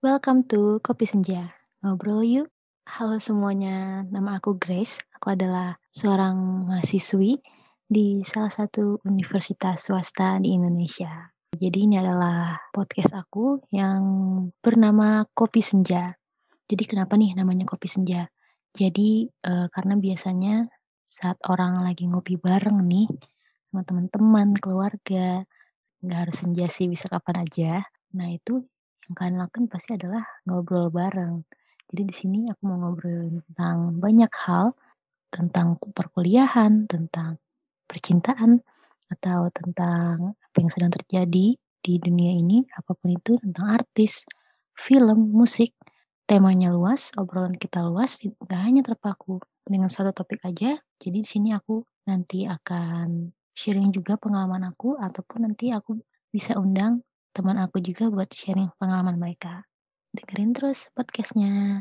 Welcome to Kopi Senja, ngobrol yuk. Halo semuanya, nama aku Grace. Aku adalah seorang mahasiswi di salah satu universitas swasta di Indonesia. Jadi ini adalah podcast aku yang bernama Kopi Senja. Jadi kenapa nih namanya Kopi Senja? Jadi uh, karena biasanya saat orang lagi ngopi bareng nih sama teman-teman, keluarga, nggak harus senja sih, bisa kapan aja. Nah itu yang kalian lakukan pasti adalah ngobrol bareng. Jadi di sini aku mau ngobrol tentang banyak hal, tentang perkuliahan, tentang percintaan, atau tentang apa yang sedang terjadi di dunia ini, apa pun itu, tentang artis, film, musik. Temanya luas, obrolan kita luas, nggak hanya terpaku dengan satu topik aja. Jadi di sini aku nanti akan sharing juga pengalaman aku, ataupun nanti aku bisa undang teman aku juga buat sharing pengalaman mereka. Dengerin terus podcastnya.